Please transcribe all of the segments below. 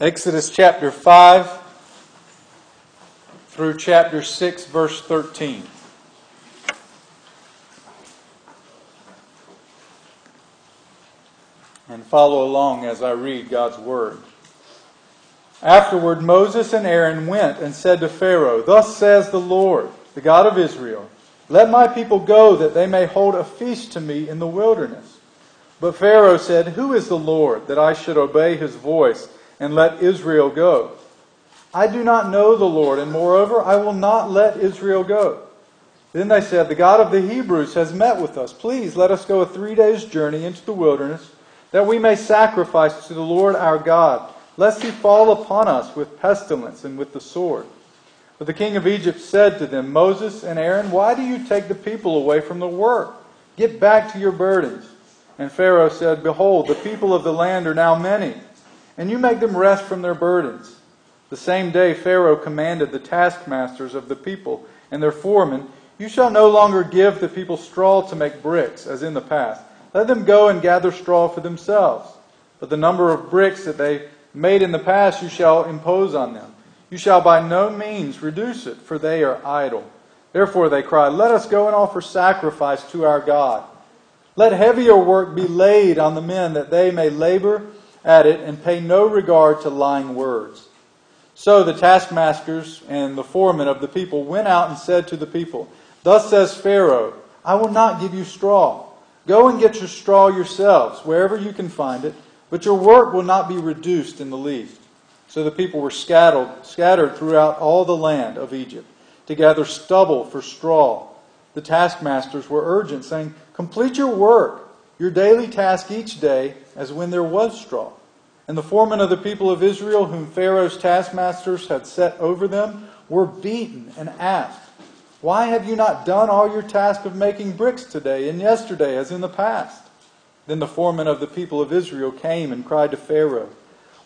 Exodus chapter 5 through chapter 6, verse 13. And follow along as I read God's word. Afterward, Moses and Aaron went and said to Pharaoh, Thus says the Lord, the God of Israel, Let my people go that they may hold a feast to me in the wilderness. But Pharaoh said, Who is the Lord that I should obey his voice and let Israel go? I do not know the Lord, and moreover, I will not let Israel go. Then they said, The God of the Hebrews has met with us. Please let us go a three days' journey into the wilderness, that we may sacrifice to the Lord our God, lest he fall upon us with pestilence and with the sword. But the king of Egypt said to them, Moses and Aaron, why do you take the people away from the work? Get back to your burdens. And Pharaoh said, Behold, the people of the land are now many, and you make them rest from their burdens. The same day Pharaoh commanded the taskmasters of the people and their foremen, You shall no longer give the people straw to make bricks, as in the past. Let them go and gather straw for themselves. But the number of bricks that they made in the past you shall impose on them. You shall by no means reduce it, for they are idle. Therefore they cried, Let us go and offer sacrifice to our God. Let heavier work be laid on the men, that they may labor at it and pay no regard to lying words. So the taskmasters and the foremen of the people went out and said to the people, Thus says Pharaoh, I will not give you straw. Go and get your straw yourselves, wherever you can find it, but your work will not be reduced in the least. So the people were scattered, scattered throughout all the land of Egypt to gather stubble for straw. The taskmasters were urgent, saying, Complete your work, your daily task each day, as when there was straw. And the foremen of the people of Israel, whom Pharaoh's taskmasters had set over them, were beaten and asked, Why have you not done all your task of making bricks today and yesterday, as in the past? Then the foreman of the people of Israel came and cried to Pharaoh,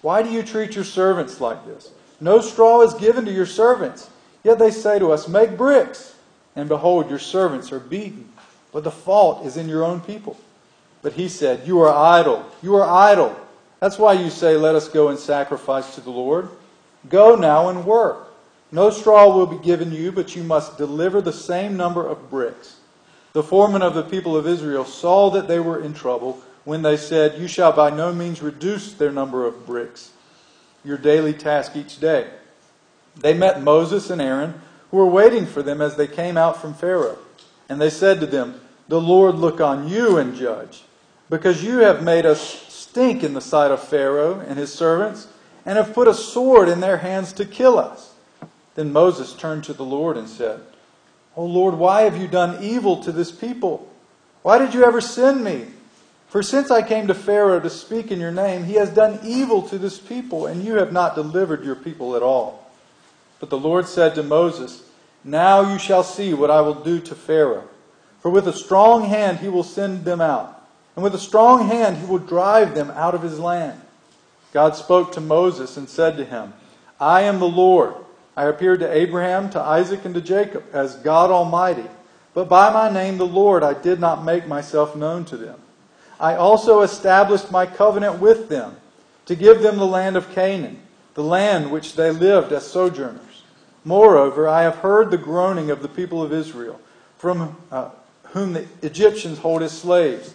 Why do you treat your servants like this? No straw is given to your servants. Yet they say to us, Make bricks. And behold, your servants are beaten but the fault is in your own people. But he said, You are idle. You are idle. That's why you say, Let us go and sacrifice to the Lord. Go now and work. No straw will be given you, but you must deliver the same number of bricks. The foreman of the people of Israel saw that they were in trouble when they said, You shall by no means reduce their number of bricks, your daily task each day. They met Moses and Aaron, who were waiting for them as they came out from Pharaoh. And they said to them, The Lord look on you and judge, because you have made us stink in the sight of Pharaoh and his servants, and have put a sword in their hands to kill us. Then Moses turned to the Lord and said, O Lord, why have you done evil to this people? Why did you ever send me? For since I came to Pharaoh to speak in your name, he has done evil to this people, and you have not delivered your people at all. But the Lord said to Moses, now you shall see what I will do to Pharaoh. For with a strong hand he will send them out, and with a strong hand he will drive them out of his land. God spoke to Moses and said to him, I am the Lord. I appeared to Abraham, to Isaac, and to Jacob as God Almighty. But by my name, the Lord, I did not make myself known to them. I also established my covenant with them to give them the land of Canaan, the land which they lived as sojourners. Moreover, I have heard the groaning of the people of Israel, from uh, whom the Egyptians hold as slaves,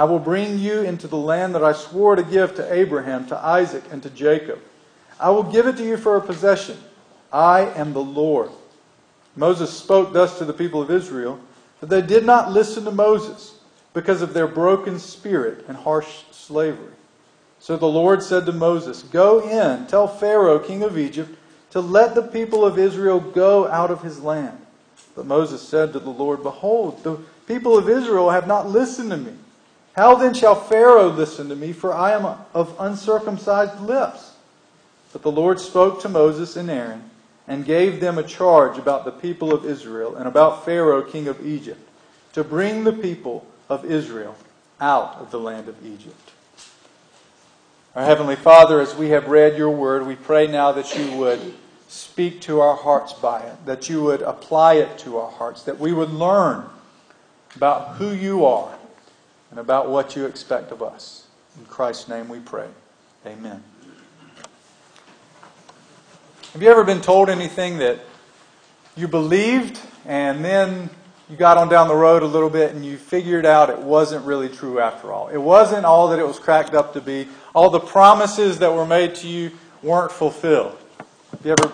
I will bring you into the land that I swore to give to Abraham, to Isaac, and to Jacob. I will give it to you for a possession. I am the Lord. Moses spoke thus to the people of Israel, but they did not listen to Moses because of their broken spirit and harsh slavery. So the Lord said to Moses, Go in, tell Pharaoh, king of Egypt, to let the people of Israel go out of his land. But Moses said to the Lord, Behold, the people of Israel have not listened to me. How then shall Pharaoh listen to me, for I am of uncircumcised lips? But the Lord spoke to Moses and Aaron and gave them a charge about the people of Israel and about Pharaoh, king of Egypt, to bring the people of Israel out of the land of Egypt. Our Heavenly Father, as we have read your word, we pray now that you would speak to our hearts by it, that you would apply it to our hearts, that we would learn about who you are and about what you expect of us. In Christ's name we pray. Amen. Have you ever been told anything that you believed and then you got on down the road a little bit and you figured out it wasn't really true after all? It wasn't all that it was cracked up to be. All the promises that were made to you weren't fulfilled. Have you ever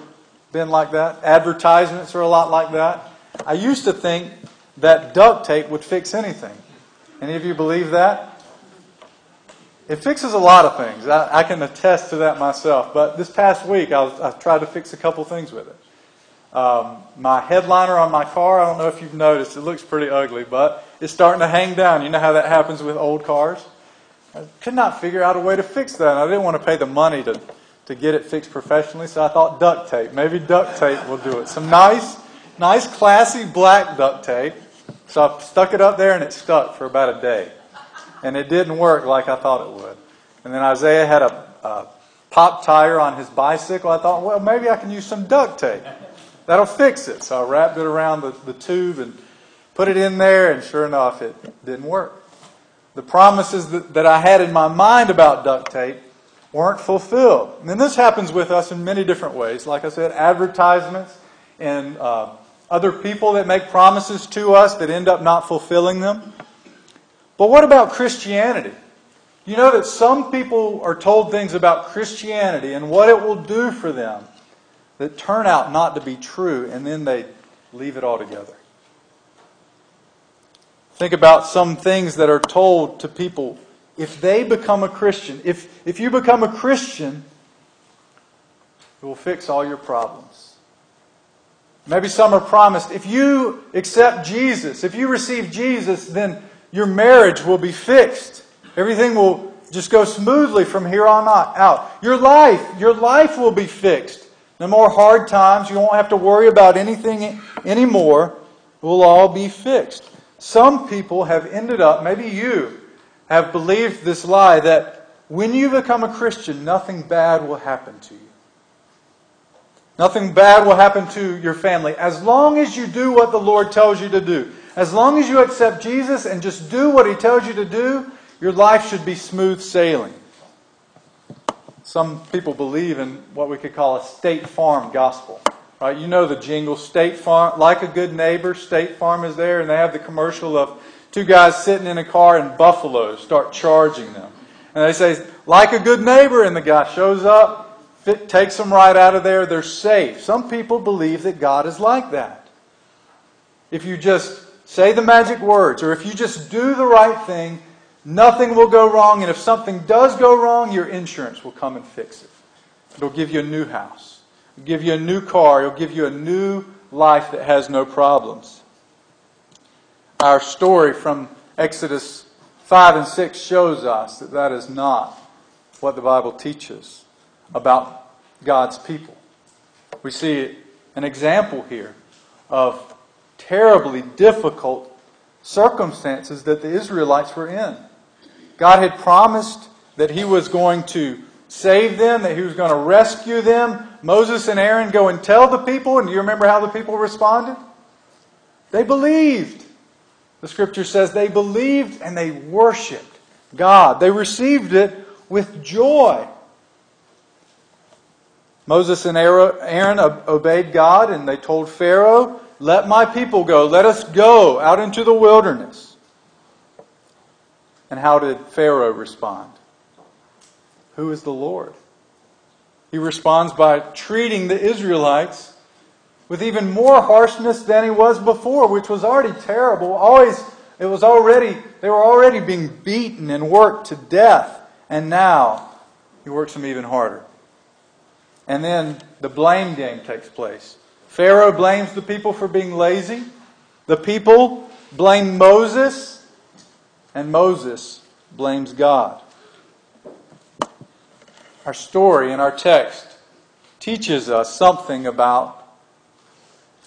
been like that? Advertisements are a lot like that. I used to think that duct tape would fix anything. Any of you believe that? It fixes a lot of things. I, I, can attest to that myself. But this past week, I, was, I tried to fix a couple things with it. Um, my headliner on my car, I don't know if you've noticed, it looks pretty ugly, but it's starting to hang down. You know how that happens with old cars? I could not figure out a way to fix that. I didn't want to pay the money to, to get it fixed professionally, so I thought duct tape. Maybe duct tape will do it. Some nice, nice, classy black duct tape. So I stuck it up there and it stuck for about a day and it didn't work like I thought it would. And then Isaiah had a, a pop tire on his bicycle. I thought, well, maybe I can use some duct tape. That'll fix it. So I wrapped it around the, the tube and put it in there, and sure enough, it didn't work. The promises that, that I had in my mind about duct tape weren't fulfilled. And this happens with us in many different ways. Like I said, advertisements and uh, other people that make promises to us that end up not fulfilling them. But what about Christianity? You know that some people are told things about Christianity and what it will do for them that turn out not to be true, and then they leave it altogether. Think about some things that are told to people if they become a Christian. If, if you become a Christian, it will fix all your problems. Maybe some are promised if you accept Jesus, if you receive Jesus, then your marriage will be fixed. Everything will just go smoothly from here on out. Your life, your life will be fixed. No more hard times. You won't have to worry about anything anymore. It will all be fixed. Some people have ended up, maybe you have believed this lie that when you become a Christian, nothing bad will happen to you. Nothing bad will happen to your family as long as you do what the Lord tells you to do. As long as you accept Jesus and just do what He tells you to do, your life should be smooth sailing. Some people believe in what we could call a state farm gospel. Right? You know the jingle, State Farm, like a good neighbor, State Farm is there, and they have the commercial of two guys sitting in a car in Buffalo start charging them. And they say, like a good neighbor, and the guy shows up, fit, takes them right out of there, they're safe. Some people believe that God is like that. If you just say the magic words, or if you just do the right thing, nothing will go wrong. And if something does go wrong, your insurance will come and fix it. It'll give you a new house, it'll give you a new car, it'll give you a new life that has no problems. Our story from Exodus 5 and 6 shows us that that is not what the Bible teaches about God's people. We see an example here of terribly difficult circumstances that the Israelites were in. God had promised that He was going to save them, that He was going to rescue them. Moses and Aaron go and tell the people, and you remember how the people responded? They believed. The scripture says they believed and they worshiped God. They received it with joy. Moses and Aaron obeyed God and they told Pharaoh, let my people go. Let us go out into the wilderness. And how did Pharaoh respond? Who is the Lord? He responds by treating the Israelites with even more harshness than he was before, which was already terrible. Always, it was already, they were already being beaten and worked to death. And now, he works them even harder. And then the blame game takes place. Pharaoh blames the people for being lazy. The people blame Moses, and Moses blames God. Our story and our text teaches us something about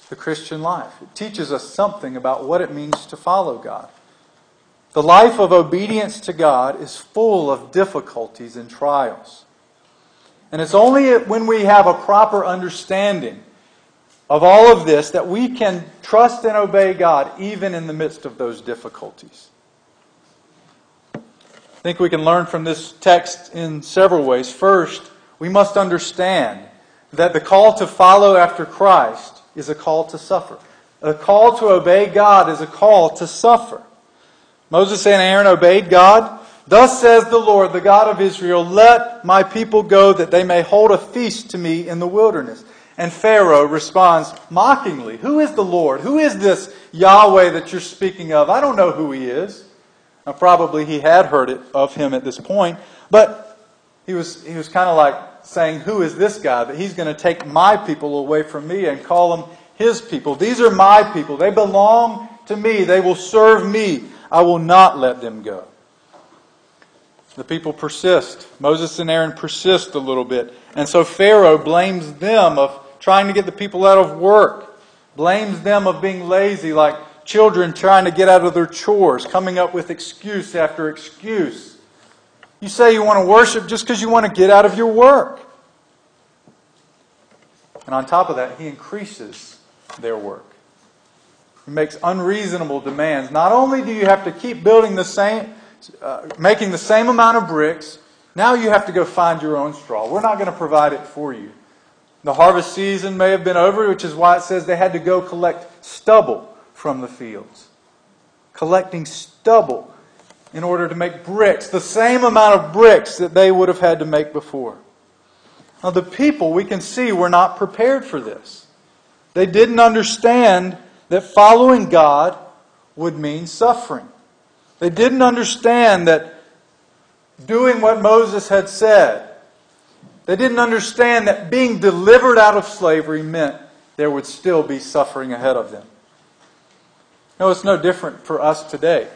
the Christian life. It teaches us something about what it means to follow God. The life of obedience to God is full of difficulties and trials. And it's only when we have a proper understanding of all of this that we can trust and obey God even in the midst of those difficulties. I think we can learn from this text in several ways. First, we must understand that the call to follow after Christ is a call to suffer. A call to obey God is a call to suffer. Moses and Aaron obeyed God. Thus says the Lord, the God of Israel, let my people go that they may hold a feast to me in the wilderness. And Pharaoh responds mockingly, Who is the Lord? Who is this Yahweh that you're speaking of? I don't know who he is. Now, probably he had heard it of him at this point, but he was, he was kind of like saying, Who is this guy that he's going to take my people away from me and call them his people? These are my people. They belong to me. They will serve me. I will not let them go. The people persist. Moses and Aaron persist a little bit. And so Pharaoh blames them of trying to get the people out of work, blames them of being lazy, like children trying to get out of their chores, coming up with excuse after excuse. You say you want to worship just because you want to get out of your work. And on top of that, he increases their work. He makes unreasonable demands. Not only do you have to keep building the same, uh, making the same amount of bricks, now you have to go find your own straw. We're not going to provide it for you. The harvest season may have been over, which is why it says they had to go collect stubble from the fields. Collecting stubble in order to make bricks, the same amount of bricks that they would have had to make before. Now, the people, we can see, were not prepared for this. They didn't understand that following God would mean suffering. They didn't understand that doing what Moses had said, they didn't understand that being delivered out of slavery meant there would still be suffering ahead of them. No, it's no different for us today.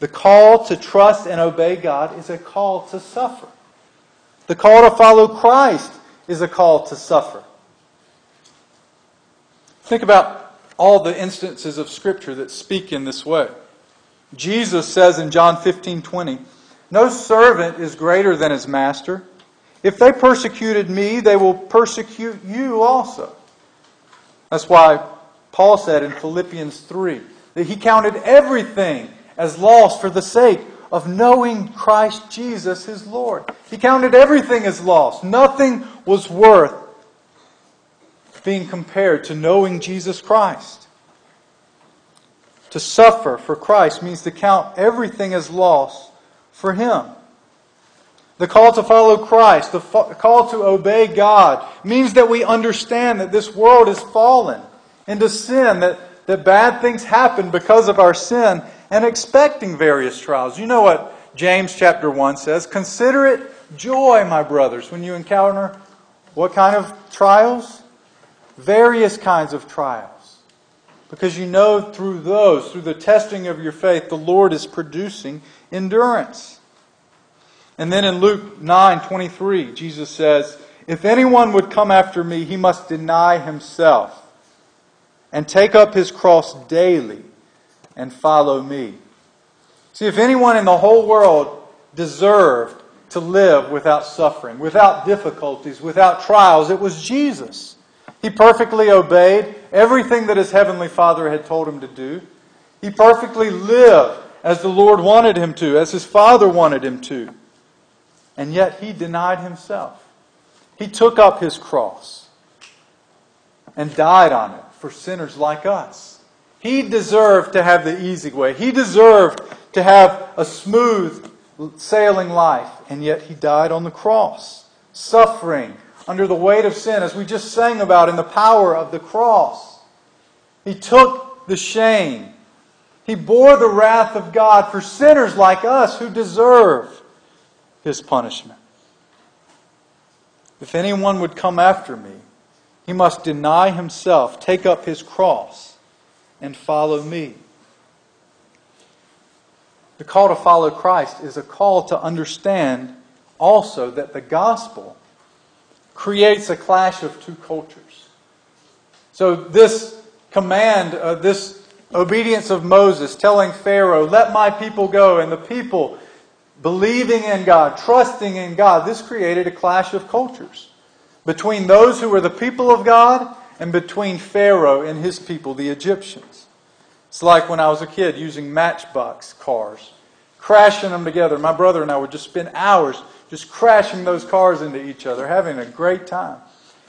The call to trust and obey God is a call to suffer. The call to follow Christ is a call to suffer. Think about all the instances of Scripture that speak in this way. Jesus says in John 15 20, No servant is greater than his master. If they persecuted me, they will persecute you also. That's why Paul said in Philippians 3 that he counted everything as lost for the sake of knowing Christ Jesus his Lord. He counted everything as lost. Nothing was worth being compared to knowing Jesus Christ. To suffer for Christ means to count everything as loss for Him. The call to follow Christ, the call to obey God, means that we understand that this world is fallen into sin, that, that bad things happen because of our sin, and expecting various trials. You know what James chapter 1 says? Consider it joy, my brothers, when you encounter what kind of trials? Various kinds of trials. Because you know through those, through the testing of your faith, the Lord is producing endurance. And then in Luke 9 23, Jesus says, If anyone would come after me, he must deny himself and take up his cross daily and follow me. See, if anyone in the whole world deserved to live without suffering, without difficulties, without trials, it was Jesus. He perfectly obeyed everything that his heavenly Father had told him to do. He perfectly lived as the Lord wanted him to, as his Father wanted him to. And yet he denied himself. He took up his cross and died on it for sinners like us. He deserved to have the easy way. He deserved to have a smooth sailing life. And yet he died on the cross, suffering under the weight of sin, as we just sang about in the power of the cross. He took the shame. He bore the wrath of God for sinners like us who deserve his punishment. If anyone would come after me, he must deny himself, take up his cross, and follow me. The call to follow Christ is a call to understand also that the gospel creates a clash of two cultures. So, this command, uh, this obedience of Moses, telling Pharaoh, Let my people go, and the people believing in God, trusting in God, this created a clash of cultures between those who were the people of God and between Pharaoh and his people, the Egyptians. It's like when I was a kid using matchbox cars, crashing them together. My brother and I would just spend hours just crashing those cars into each other, having a great time.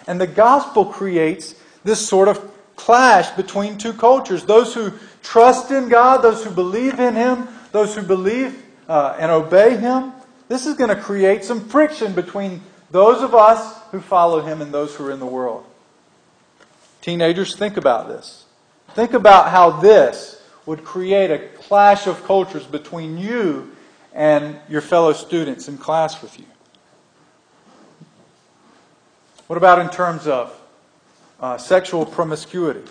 And the gospel creates this sort of clash between two cultures those who trust in God, those who believe in Him, those who believe uh, and obey Him. This is going to create some friction between those of us who follow Him and those who are in the world. Teenagers, think about this. Think about how this would create a clash of cultures between you and your fellow students in class with you. What about in terms of uh, sexual promiscuity?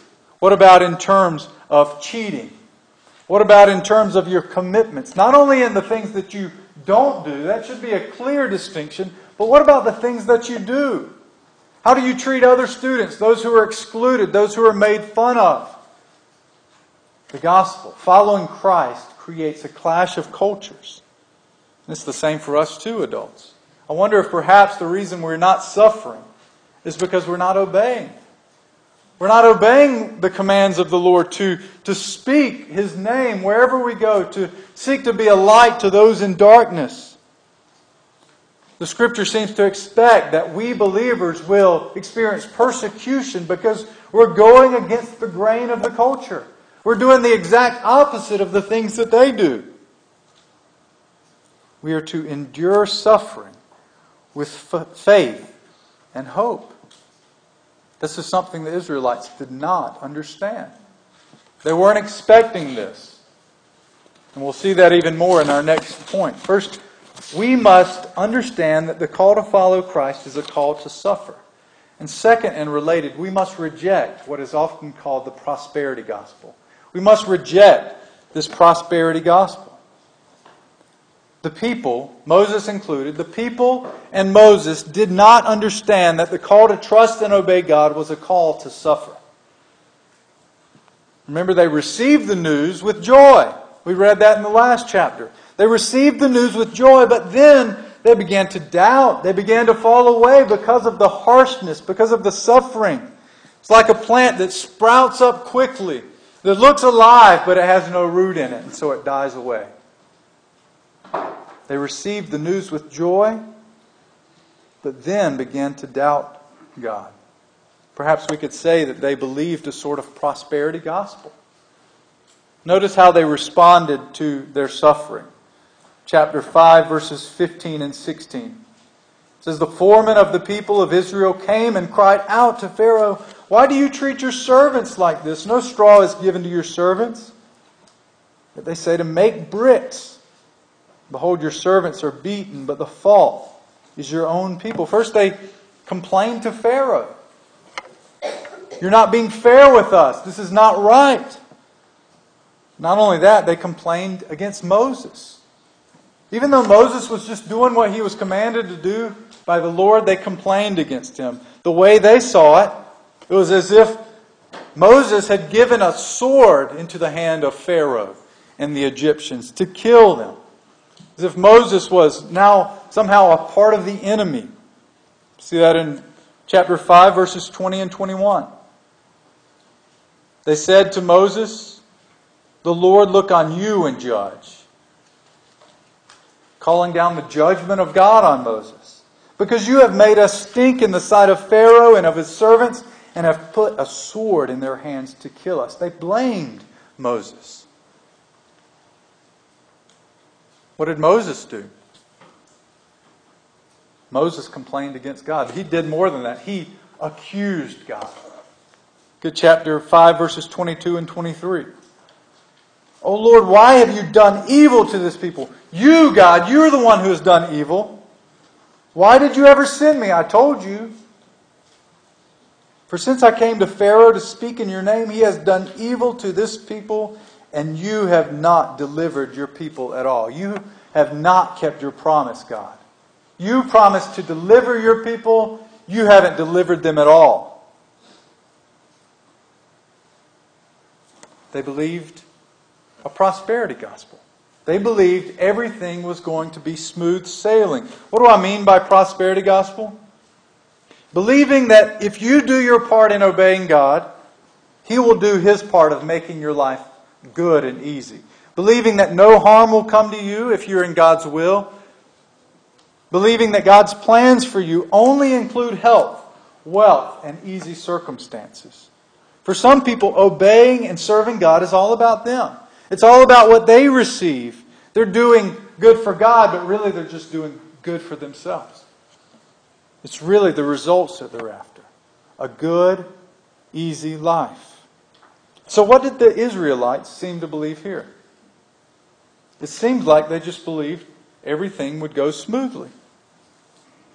What about in terms of cheating? What about in terms of your commitments? Not only in the things that you don't do, that should be a clear distinction, but what about the things that you do? How do you treat other students, those who are excluded, those who are made fun of? The gospel, following Christ, creates a clash of cultures. And it's the same for us too, adults. I wonder if perhaps the reason we're not suffering is because we're not obeying. We're not obeying the commands of the Lord to, to speak His name wherever we go, to seek to be a light to those in darkness. The Scripture seems to expect that we believers will experience persecution because we're going against the grain of the culture. We're doing the exact opposite of the things that they do. We are to endure suffering with faith and hope. This is something the Israelites did not understand. They weren't expecting this. And we'll see that even more in our next point. First, we must understand that the call to follow Christ is a call to suffer. And second, and related, we must reject what is often called the prosperity gospel. We must reject this prosperity gospel the people, Moses included, the people and Moses did not understand that the call to trust and obey God was a call to suffer. Remember, they received the news with joy. We read that in the last chapter. They received the news with joy, but then they began to doubt. They began to fall away because of the harshness, because of the suffering. It's like a plant that sprouts up quickly, that looks alive, but it has no root in it, and so it dies away. They received the news with joy, but then began to doubt God. Perhaps we could say that they believed a sort of prosperity gospel. Notice how they responded to their suffering. Chapter 5, verses 15 and 16. It says, The foreman of the people of Israel came and cried out to Pharaoh, Why do you treat your servants like this? No straw is given to your servants. But they say to make bricks. Behold, your servants are beaten, but the fault is your own people. First, they complained to Pharaoh. You're not being fair with us. This is not right. Not only that, they complained against Moses. Even though Moses was just doing what he was commanded to do by the Lord, they complained against him. The way they saw it, it was as if Moses had given a sword into the hand of Pharaoh and the Egyptians to kill them. As if Moses was now somehow a part of the enemy. See that in chapter 5, verses 20 and 21. They said to Moses, The Lord look on you and judge. Calling down the judgment of God on Moses. Because you have made us stink in the sight of Pharaoh and of his servants, and have put a sword in their hands to kill us. They blamed Moses. What did Moses do? Moses complained against God. He did more than that. He accused God. Good chapter 5, verses 22 and 23. Oh Lord, why have you done evil to this people? You, God, you're the one who has done evil. Why did you ever send me? I told you. For since I came to Pharaoh to speak in your name, he has done evil to this people and you have not delivered your people at all. You have not kept your promise, God. You promised to deliver your people, you haven't delivered them at all. They believed a prosperity gospel. They believed everything was going to be smooth sailing. What do I mean by prosperity gospel? Believing that if you do your part in obeying God, He will do His part of making your life good and easy. Believing that no harm will come to you if you're in God's will. Believing that God's plans for you only include health, wealth, and easy circumstances. For some people, obeying and serving God is all about them. It's all about what they receive. They're doing good for God, but really they're just doing good for themselves. It's really the results that they're after a good, easy life. So, what did the Israelites seem to believe here? It seemed like they just believed everything would go smoothly.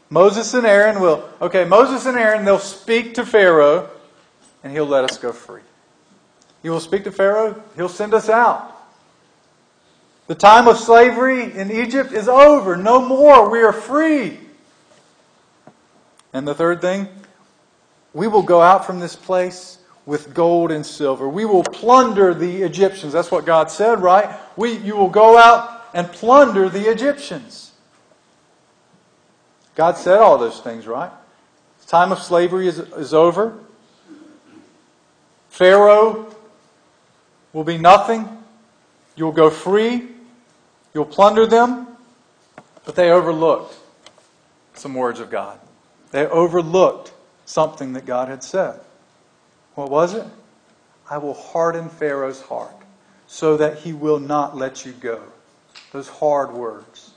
Moses and Aaron will, okay, Moses and Aaron, they'll speak to Pharaoh and he'll let us go free. He will speak to Pharaoh, he'll send us out. The time of slavery in Egypt is over. No more. We are free. And the third thing, we will go out from this place with gold and silver. We will plunder the Egyptians. That's what God said, right? We, you will go out and plunder the Egyptians. God said all those things, right? The time of slavery is, is over. Pharaoh will be nothing. You'll go free. You'll plunder them. But they overlooked some words of God. They overlooked something that God had said. What was it? I will harden Pharaoh's heart so that he will not let you go. Those hard words.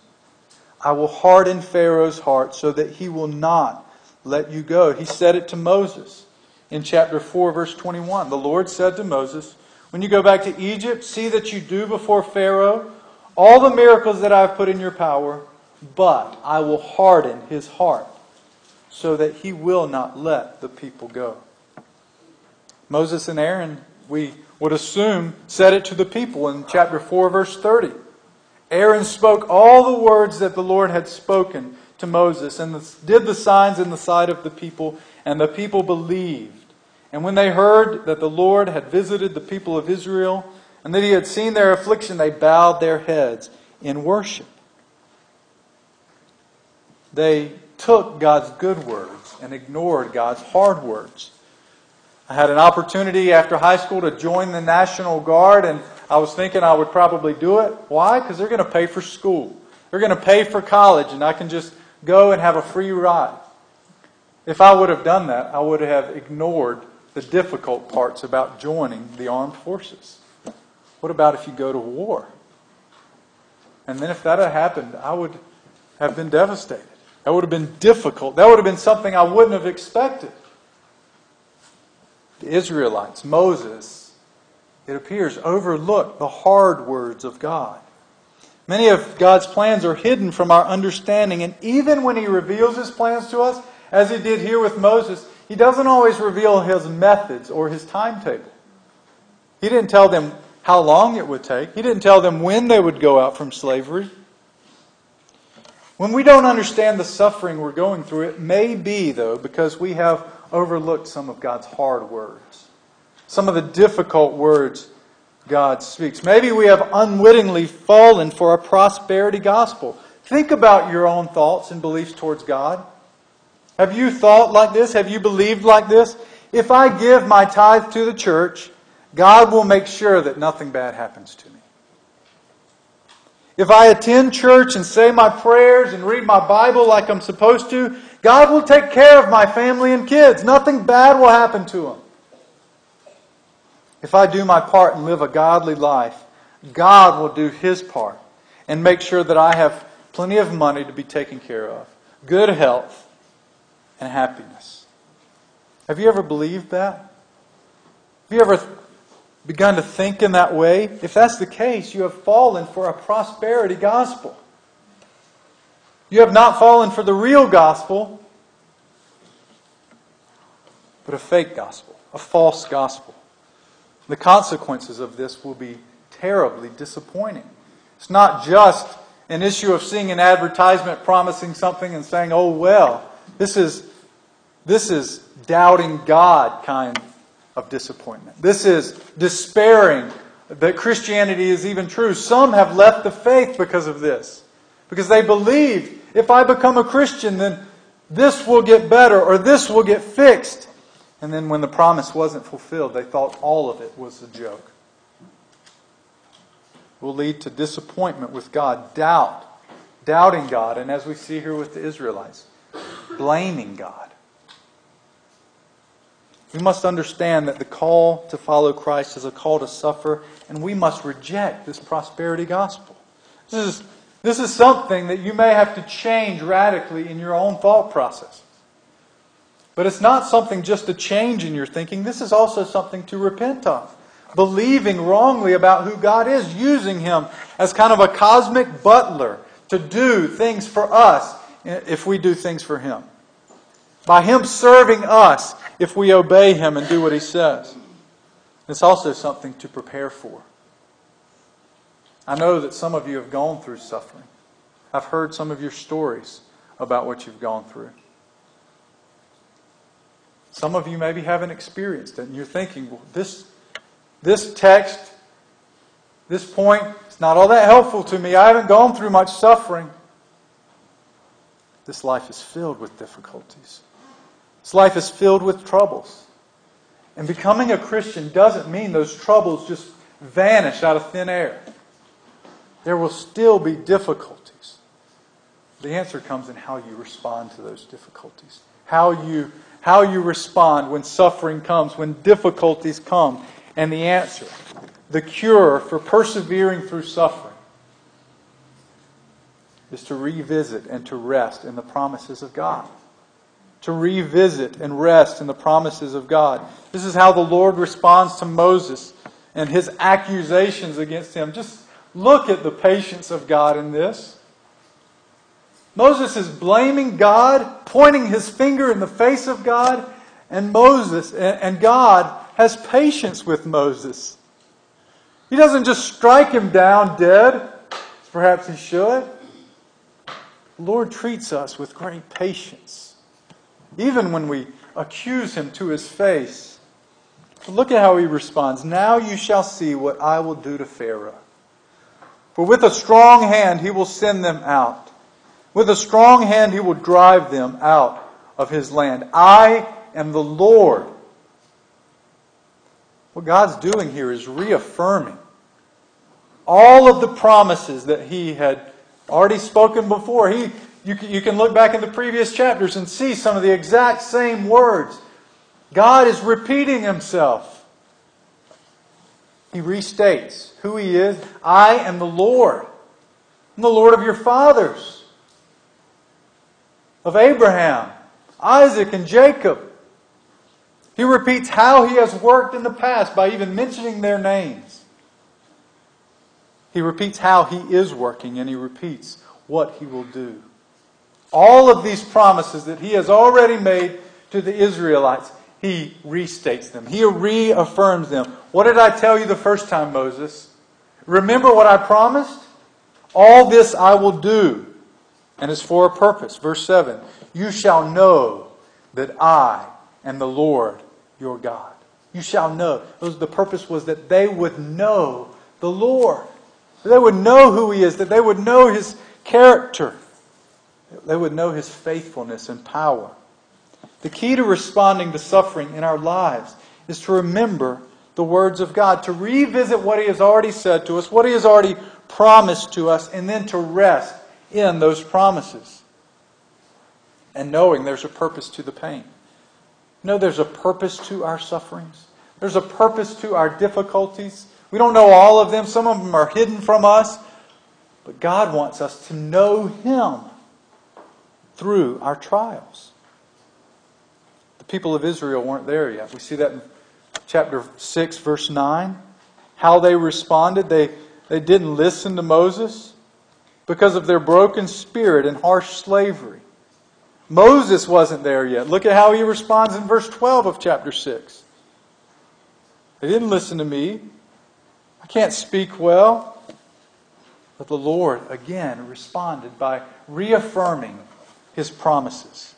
I will harden Pharaoh's heart so that he will not let you go. He said it to Moses in chapter 4, verse 21. The Lord said to Moses, When you go back to Egypt, see that you do before Pharaoh all the miracles that I have put in your power, but I will harden his heart so that he will not let the people go. Moses and Aaron, we would assume, said it to the people in chapter 4, verse 30. Aaron spoke all the words that the Lord had spoken to Moses and did the signs in the sight of the people, and the people believed. And when they heard that the Lord had visited the people of Israel and that he had seen their affliction, they bowed their heads in worship. They took God's good words and ignored God's hard words. I had an opportunity after high school to join the National Guard, and I was thinking I would probably do it. Why? Because they're going to pay for school. They're going to pay for college, and I can just go and have a free ride. If I would have done that, I would have ignored the difficult parts about joining the armed forces. What about if you go to war? And then if that had happened, I would have been devastated. That would have been difficult. That would have been something I wouldn't have expected the Israelites, Moses, it appears, overlooked the hard words of God. Many of God's plans are hidden from our understanding, and even when He reveals His plans to us, as He did here with Moses, He doesn't always reveal His methods or His timetable. He didn't tell them how long it would take, He didn't tell them when they would go out from slavery. When we don't understand the suffering we're going through, it may be, though, because we have overlooked some of God's hard words, some of the difficult words God speaks. Maybe we have unwittingly fallen for a prosperity gospel. Think about your own thoughts and beliefs towards God. Have you thought like this? Have you believed like this? If I give my tithe to the church, God will make sure that nothing bad happens to me. If I attend church and say my prayers and read my Bible like I'm supposed to, God will take care of my family and kids. Nothing bad will happen to them. If I do my part and live a godly life, God will do His part and make sure that I have plenty of money to be taken care of, good health, and happiness. Have you ever believed that? Have you ever begun to think in that way, if that's the case, you have fallen for a prosperity gospel. You have not fallen for the real gospel, but a fake gospel, a false gospel. The consequences of this will be terribly disappointing. It's not just an issue of seeing an advertisement promising something and saying, oh, well, this is This is doubting God kind of disappointment. This is despairing that Christianity is even true. Some have left the faith because of this, because they believe if I become a Christian, then this will get better or this will get fixed. And then when the promise wasn't fulfilled, they thought all of it was a joke. Will lead to disappointment with God, doubt, doubting God, and as we see here with the Israelites, blaming God. We must understand that the call to follow Christ is a call to suffer, and we must reject this prosperity gospel. This is, this is something that you may have to change radically in your own thought process. But it's not something just to change in your thinking. This is also something to repent of. Believing wrongly about who God is, using Him as kind of a cosmic butler to do things for us if we do things for Him. By Him serving us if we obey Him and do what He says. It's also something to prepare for. I know that some of you have gone through suffering. I've heard some of your stories about what you've gone through. Some of you maybe haven't experienced it, and you're thinking, well, this, this text, this point, it's not all that helpful to me. I haven't gone through much suffering. This life is filled with difficulties. This life is filled with troubles. And becoming a Christian doesn't mean those troubles just vanish out of thin air. There will still be difficulties. The answer comes in how you respond to those difficulties, how you how you respond when suffering comes, when difficulties come. And the answer, the cure for persevering through suffering, is to revisit and to rest in the promises of God. To revisit and rest in the promises of God. This is how the Lord responds to Moses and his accusations against him. Just look at the patience of God in this. Moses is blaming God, pointing his finger in the face of God, and Moses and God has patience with Moses. He doesn't just strike him down dead, perhaps he should. The Lord treats us with great patience, even when we accuse him to his face. look at how he responds. Now you shall see what I will do to Pharaoh. For with a strong hand he will send them out with a strong hand, he will drive them out of his land. I am the Lord. What God's doing here is reaffirming all of the promises that he had already spoken before. He, you, you can look back in the previous chapters and see some of the exact same words. God is repeating himself. He restates who he is. I am the Lord. I'm the Lord of your fathers of Abraham, Isaac, and Jacob. He repeats how he has worked in the past by even mentioning their names. He repeats how he is working and he repeats what he will do. All of these promises that he has already made to the Israelites, he restates them. He reaffirms them. What did I tell you the first time, Moses? Remember what I promised? All this I will do and it's for a purpose. Verse 7 You shall know that I am the Lord your God. You shall know. The purpose was that they would know the Lord. That they would know who He is, that they would know His character, they would know His faithfulness and power. The key to responding to suffering in our lives is to remember the words of God, to revisit what He has already said to us, what He has already promised to us, and then to rest in those promises. And knowing there's a purpose to the pain. No, there's a purpose to our sufferings. There's a purpose to our difficulties. We don't know all of them. Some of them are hidden from us. But God wants us to know Him through our trials. The people of Israel weren't there yet. We see that in chapter 6, verse 9. How they responded. They, they didn't listen to Moses because of their broken spirit and harsh slavery. Moses wasn't there yet. Look at how he responds in verse 12 of chapter 6. They didn't listen to me. I can't speak well. But the Lord again responded by reaffirming his promises.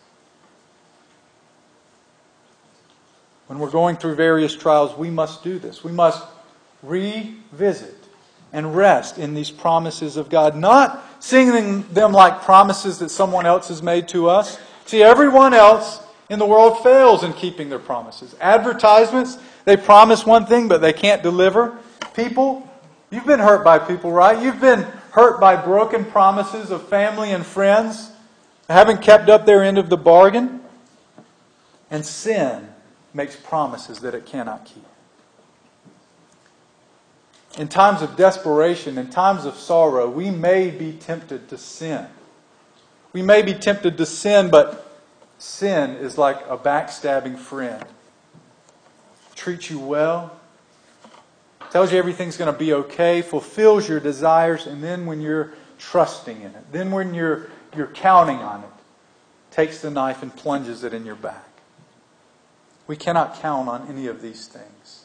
when we're going through various trials, we must do this. We must revisit and rest in these promises of God, not seeing them like promises that someone else has made to us. See, everyone else in the world fails in keeping their promises. Advertisements, they promise one thing, but they can't deliver. People, you've been hurt by people, right? You've been hurt by broken promises of family and friends, haven't kept up their end of the bargain. And sin makes promises that it cannot keep. In times of desperation, in times of sorrow, we may be tempted to sin. We may be tempted to sin, but sin is like a backstabbing friend. Treats you well, tells you everything's going to be okay, fulfills your desires, and then when you're trusting in it, then when you're, you're counting on it, takes the knife and plunges it in your back. We cannot count on any of these things.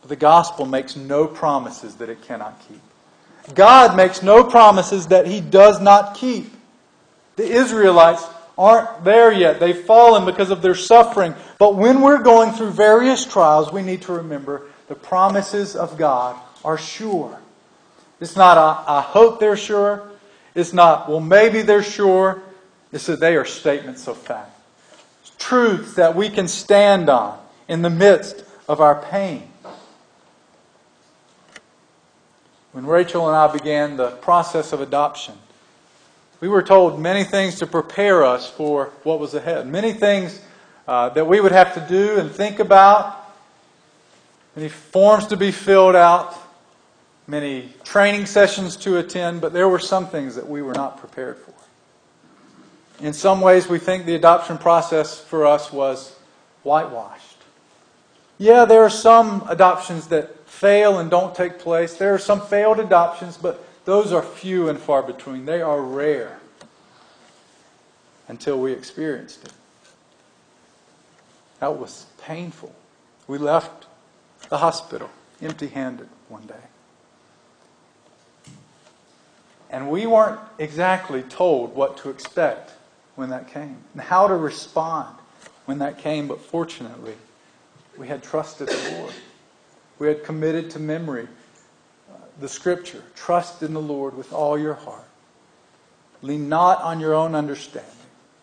But the gospel makes no promises that it cannot keep. God makes no promises that he does not keep. The Israelites aren't there yet. They've fallen because of their suffering. But when we're going through various trials, we need to remember the promises of God are sure. It's not, a, I hope they're sure. It's not, well, maybe they're sure. It's that they are statements of fact truths that we can stand on in the midst of our pain. When Rachel and I began the process of adoption, we were told many things to prepare us for what was ahead. Many things uh, that we would have to do and think about, many forms to be filled out, many training sessions to attend, but there were some things that we were not prepared for. In some ways, we think the adoption process for us was whitewashed. Yeah, there are some adoptions that fail and don't take place. There are some failed adoptions, but those are few and far between. They are rare until we experienced it. That was painful. We left the hospital empty handed one day. And we weren't exactly told what to expect when that came and how to respond when that came. But fortunately, we had trusted the Lord. We had committed to memory uh, the scripture trust in the Lord with all your heart. Lean not on your own understanding.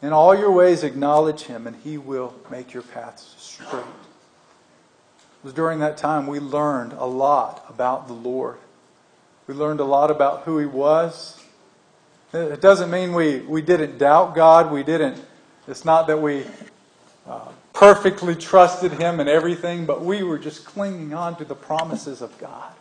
In all your ways, acknowledge Him, and He will make your paths straight. It was during that time we learned a lot about the Lord. We learned a lot about who He was, it doesn't mean we, we didn't doubt God. We didn't. It's not that we uh, perfectly trusted Him and everything, but we were just clinging on to the promises of God.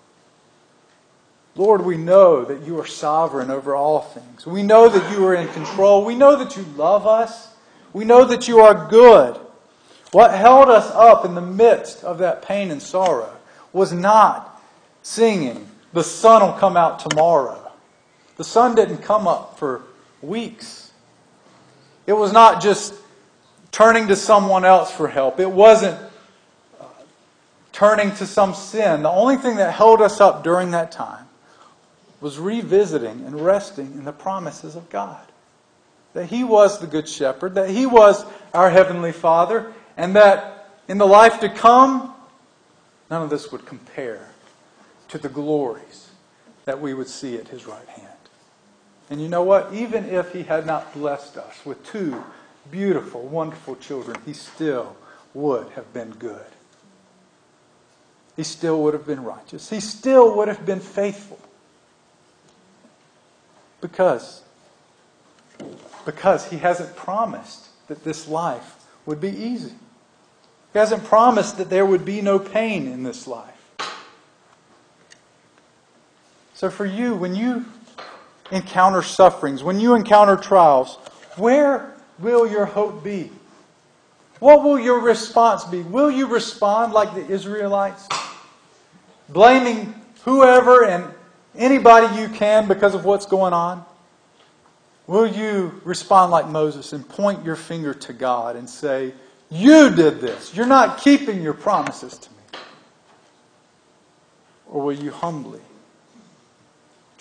Lord, we know that you are sovereign over all things. We know that you are in control. We know that you love us. We know that you are good. What held us up in the midst of that pain and sorrow was not singing, the sun will come out tomorrow. The sun didn't come up for weeks. It was not just turning to someone else for help. It wasn't uh, turning to some sin. The only thing that held us up during that time was revisiting and resting in the promises of God. That He was the Good Shepherd, that He was our Heavenly Father, and that in the life to come, none of this would compare to the glories that we would see at His right hand. And you know what? Even if he had not blessed us with two beautiful, wonderful children, he still would have been good. He still would have been righteous. He still would have been faithful. Because because he hasn't promised that this life would be easy. He hasn't promised that there would be no pain in this life. So for you, when you encounter sufferings, when you encounter trials, where will your hope be? What will your response be? Will you respond like the Israelites? Blaming whoever and anybody you can because of what's going on? Will you respond like Moses and point your finger to God and say, You did this. You're not keeping your promises to me? Or will you humbly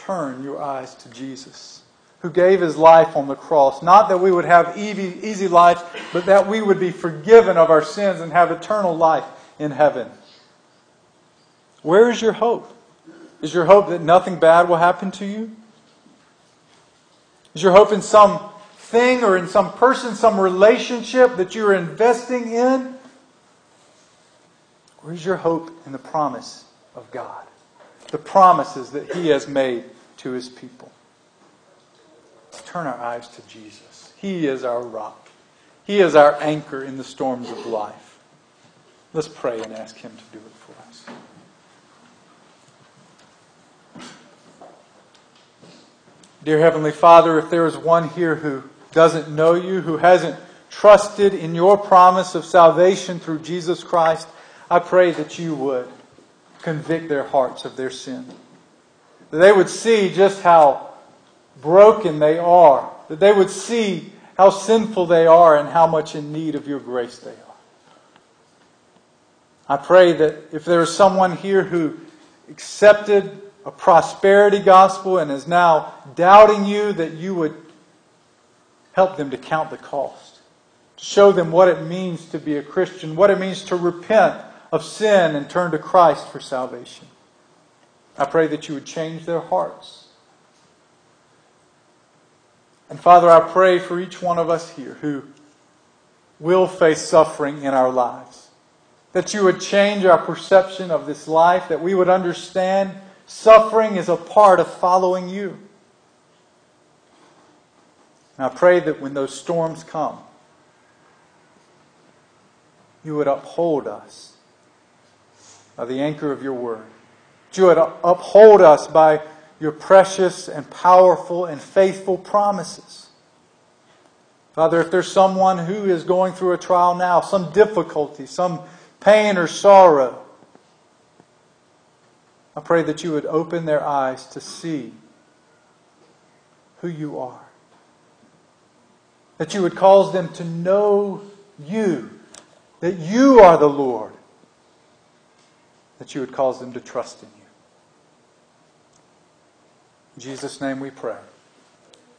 turn your eyes to Jesus, who gave his life on the cross. Not that we would have easy, life, but that we would be forgiven of our sins and have eternal life in heaven. Where is your hope? Is your hope that nothing bad will happen to you? Is your hope in some thing or in some person, some relationship that you're investing in? Or is your hope in the promise of God? The promises that He has made to His people. Let's turn our eyes to Jesus. He is our rock, He is our anchor in the storms of life. Let's pray and ask Him to do it for us. Dear Heavenly Father, if there is one here who doesn't know you, who hasn't trusted in your promise of salvation through Jesus Christ, I pray that you would convict their hearts of their sin. That they would see just how broken they are. That they would see how sinful they are and how much in need of your grace they are. I pray that if there is someone here who accepted a prosperity gospel and is now doubting you, that you would help them to count the cost, to show them what it means to be a Christian, what it means to repent of sin and turn to Christ for salvation. I pray that you would change their hearts. And Father, I pray for each one of us here who will face suffering in our lives. That you would change our perception of this life, that we would understand Suffering is a part of following you. And I pray that when those storms come, you would uphold us by the anchor of your word. You would uphold us by your precious and powerful and faithful promises. Father, if there's someone who is going through a trial now, some difficulty, some pain or sorrow, I pray that you would open their eyes to see who you are. That you would cause them to know you, that you are the Lord. That you would cause them to trust in you. In Jesus' name we pray.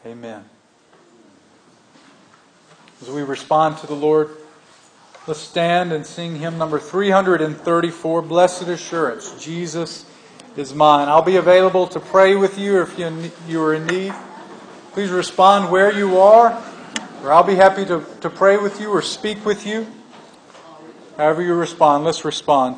Amen. As we respond to the Lord, let's stand and sing hymn number 334 Blessed Assurance, Jesus is mine. I'll be available to pray with you if you, you are in need. Please respond where you are, or I'll be happy to, to pray with you or speak with you. However you respond, let's respond.